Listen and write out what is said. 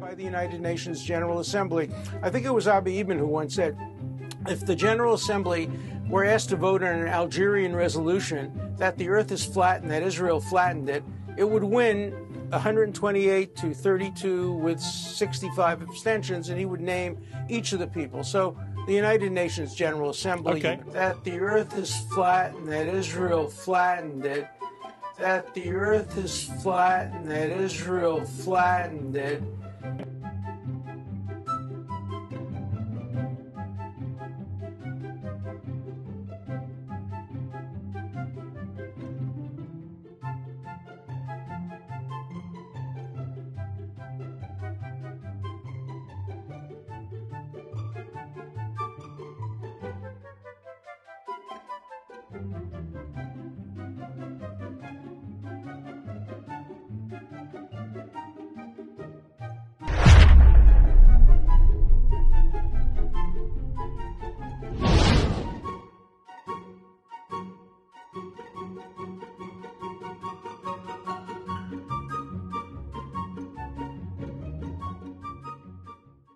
by the United Nations General Assembly. I think it was Abba Eban who once said, if the General Assembly were asked to vote on an Algerian resolution that the earth is flat and that Israel flattened it, it would win 128 to 32 with 65 abstentions, and he would name each of the people. So the United Nations General Assembly Okay. that the earth is flat and that Israel flattened it, that the earth is flat and that Israel flattened it.